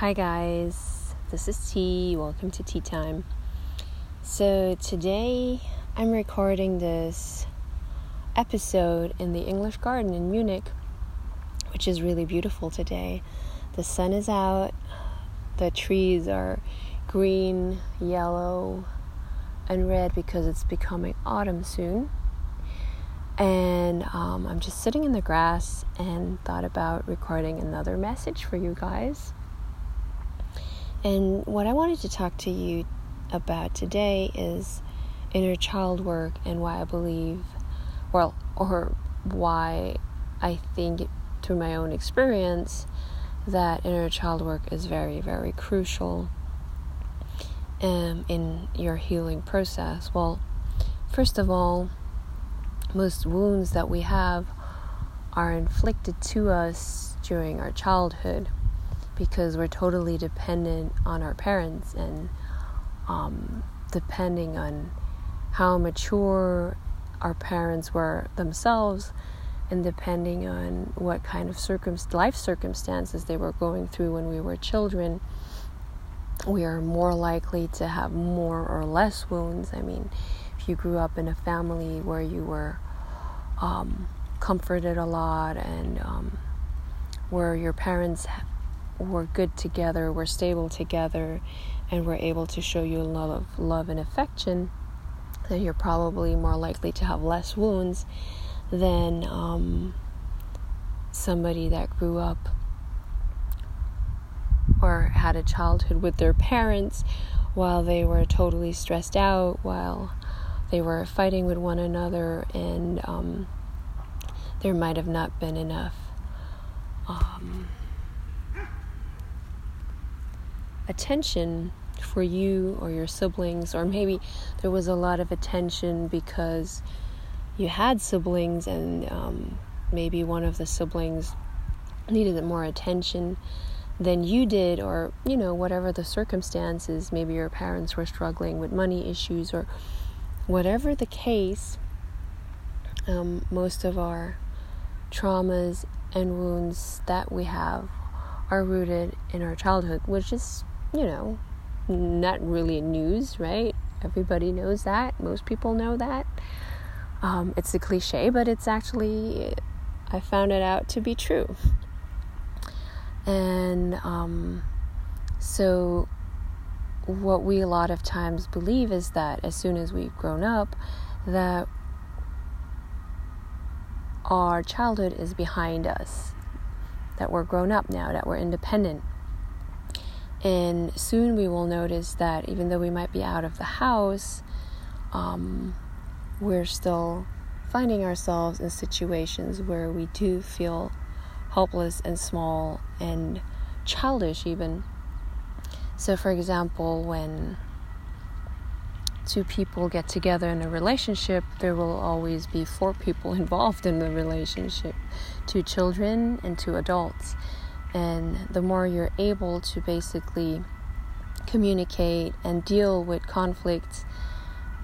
Hi, guys. This is T. Welcome to Tea Time. So, today I'm recording this episode in the English Garden in Munich, which is really beautiful today. The sun is out, the trees are green, yellow, and red because it's becoming autumn soon. And um, I'm just sitting in the grass and thought about recording another message for you guys. And what I wanted to talk to you about today is inner child work and why I believe, well, or why I think through my own experience that inner child work is very, very crucial um, in your healing process. Well, first of all, most wounds that we have are inflicted to us during our childhood because we're totally dependent on our parents and um, depending on how mature our parents were themselves and depending on what kind of life circumstances they were going through when we were children we are more likely to have more or less wounds. I mean if you grew up in a family where you were um, comforted a lot and um, where your parents we're good together, we're stable together, and we're able to show you a lot of love and affection, then you're probably more likely to have less wounds than um, somebody that grew up or had a childhood with their parents while they were totally stressed out, while they were fighting with one another, and um, there might have not been enough. Um, attention for you or your siblings, or maybe there was a lot of attention because you had siblings and um, maybe one of the siblings needed more attention than you did, or you know, whatever the circumstances. Maybe your parents were struggling with money issues, or whatever the case. Um, most of our traumas and wounds that we have are rooted in our childhood, which is you know, not really news, right? Everybody knows that. Most people know that. Um, it's a cliche, but it's actually, I found it out to be true. And um, so, what we a lot of times believe is that as soon as we've grown up, that our childhood is behind us, that we're grown up now, that we're independent, and soon we will notice that even though we might be out of the house, um, we're still finding ourselves in situations where we do feel helpless and small and childish, even. So, for example, when two people get together in a relationship, there will always be four people involved in the relationship two children and two adults. And the more you're able to basically communicate and deal with conflicts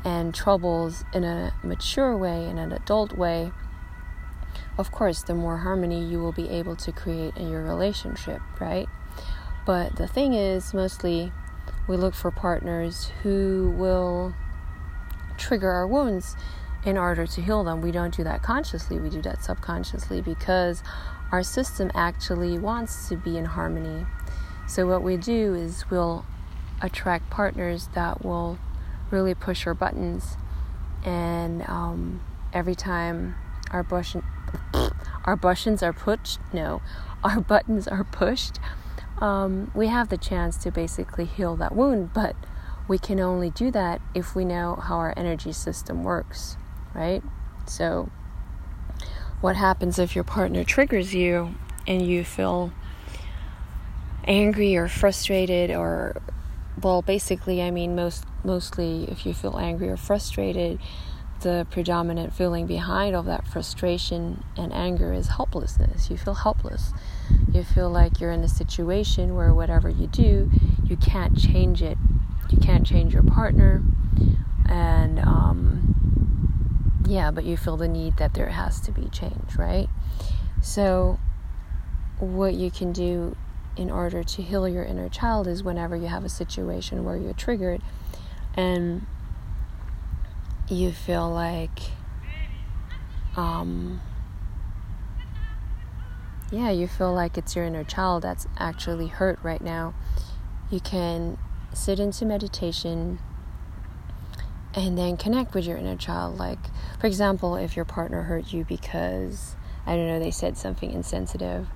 and troubles in a mature way, in an adult way, of course, the more harmony you will be able to create in your relationship, right? But the thing is, mostly we look for partners who will trigger our wounds in order to heal them. We don't do that consciously, we do that subconsciously because our system actually wants to be in harmony. So, what we do is we'll attract partners that will really push our buttons, and um, every time our bush our buttons are pushed, no, our buttons are pushed, um, we have the chance to basically heal that wound, but we can only do that if we know how our energy system works, right? So, what happens if your partner triggers you and you feel angry or frustrated or well basically i mean most mostly if you feel angry or frustrated the predominant feeling behind all that frustration and anger is helplessness. You feel helpless. You feel like you're in a situation where whatever you do you can't change it. You can't change your partner. And um, yeah, but you feel the need that there has to be change, right? So, what you can do in order to heal your inner child is whenever you have a situation where you're triggered and you feel like um, yeah, you feel like it's your inner child that's actually hurt right now, you can sit into meditation and then connect with your inner child. Like, for example, if your partner hurt you because, I don't know, they said something insensitive,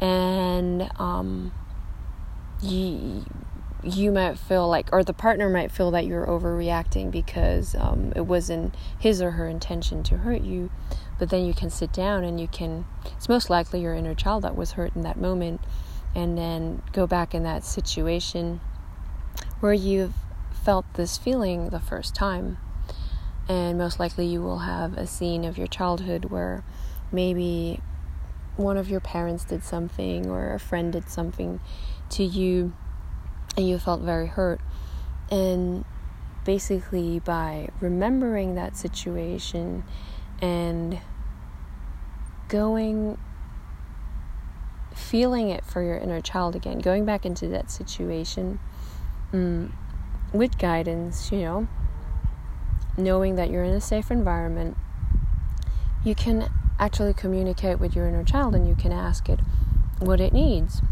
and um, you, you might feel like, or the partner might feel that you're overreacting because um, it wasn't his or her intention to hurt you. But then you can sit down and you can, it's most likely your inner child that was hurt in that moment, and then go back in that situation where you've felt this feeling the first time. And most likely you will have a scene of your childhood where maybe one of your parents did something or a friend did something to you and you felt very hurt. And basically, by remembering that situation and going, feeling it for your inner child again, going back into that situation um, with guidance, you know, knowing that you're in a safe environment, you can actually communicate with your inner child and you can ask it what it needs.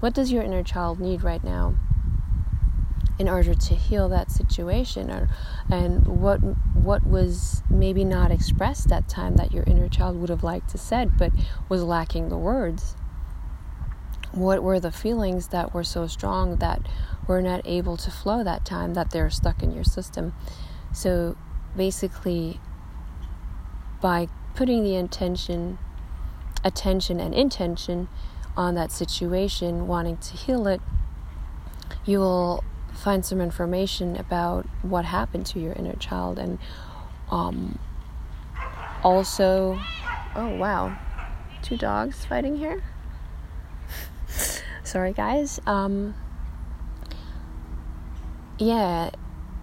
What does your inner child need right now in order to heal that situation or and what what was maybe not expressed that time that your inner child would have liked to said but was lacking the words? What were the feelings that were so strong that were not able to flow that time that they're stuck in your system? So basically by putting the intention attention and intention on that situation, wanting to heal it, you will find some information about what happened to your inner child and um, also oh wow two dogs fighting here sorry guys um, yeah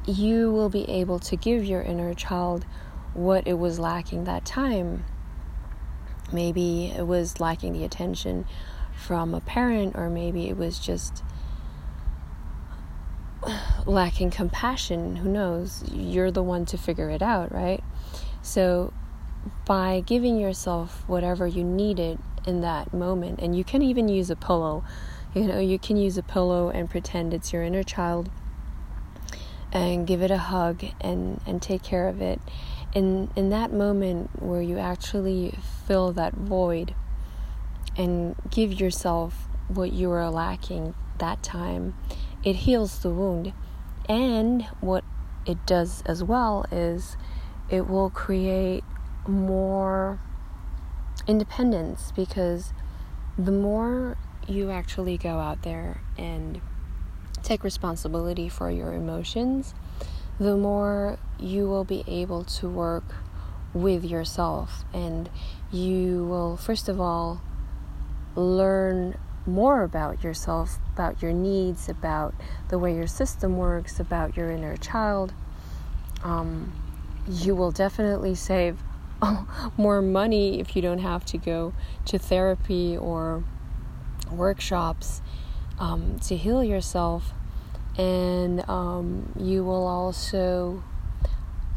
you will be able to give your inner child what it was lacking that time maybe it was lacking the attention from a parent, or maybe it was just lacking compassion. Who knows? You're the one to figure it out, right? So, by giving yourself whatever you needed in that moment, and you can even use a pillow, you know, you can use a pillow and pretend it's your inner child and give it a hug and, and take care of it. In, in that moment where you actually fill that void, and give yourself what you are lacking that time, it heals the wound. And what it does as well is it will create more independence because the more you actually go out there and take responsibility for your emotions, the more you will be able to work with yourself. And you will, first of all, learn more about yourself, about your needs, about the way your system works, about your inner child, um, you will definitely save more money if you don't have to go to therapy or workshops um, to heal yourself. And um, you will also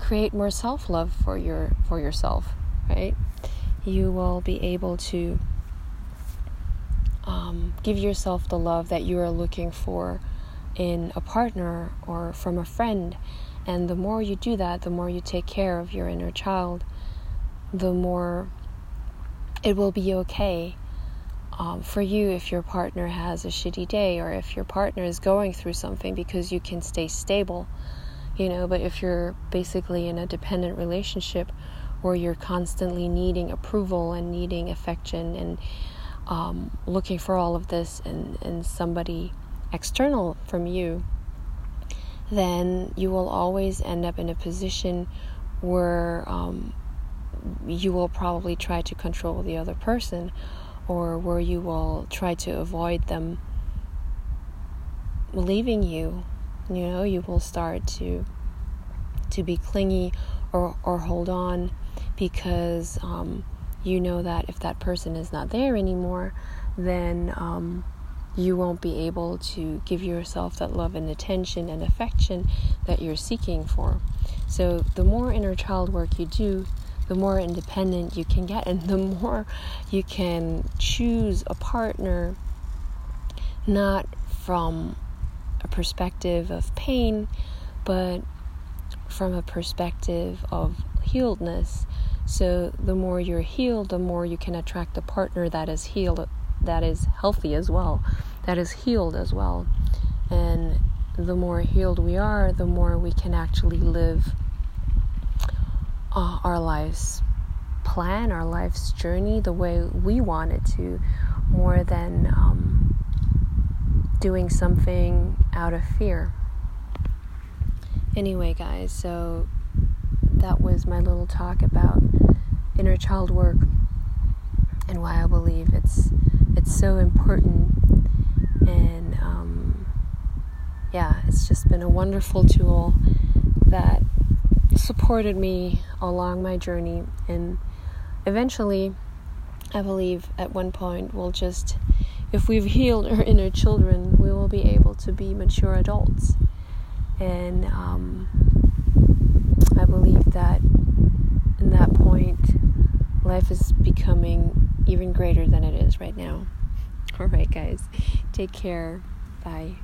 create more self love for your for yourself, right? You will be able to um, give yourself the love that you are looking for in a partner or from a friend. And the more you do that, the more you take care of your inner child, the more it will be okay um, for you if your partner has a shitty day or if your partner is going through something because you can stay stable, you know. But if you're basically in a dependent relationship where you're constantly needing approval and needing affection and um, looking for all of this in, in somebody external from you, then you will always end up in a position where um, you will probably try to control the other person or where you will try to avoid them leaving you you know you will start to to be clingy or or hold on because um, you know that if that person is not there anymore, then um, you won't be able to give yourself that love and attention and affection that you're seeking for. So, the more inner child work you do, the more independent you can get, and the more you can choose a partner not from a perspective of pain, but from a perspective of healedness. So, the more you're healed, the more you can attract a partner that is healed, that is healthy as well, that is healed as well. And the more healed we are, the more we can actually live uh, our life's plan, our life's journey the way we want it to, more than um, doing something out of fear. Anyway, guys, so that was my little talk about inner child work and why I believe it's it's so important. And um, yeah, it's just been a wonderful tool that supported me along my journey. And eventually, I believe at one point we'll just, if we've healed our inner children, we will be able to be mature adults. And um, I believe that in that point, life is becoming even greater than it is right now. All right, guys, take care. Bye.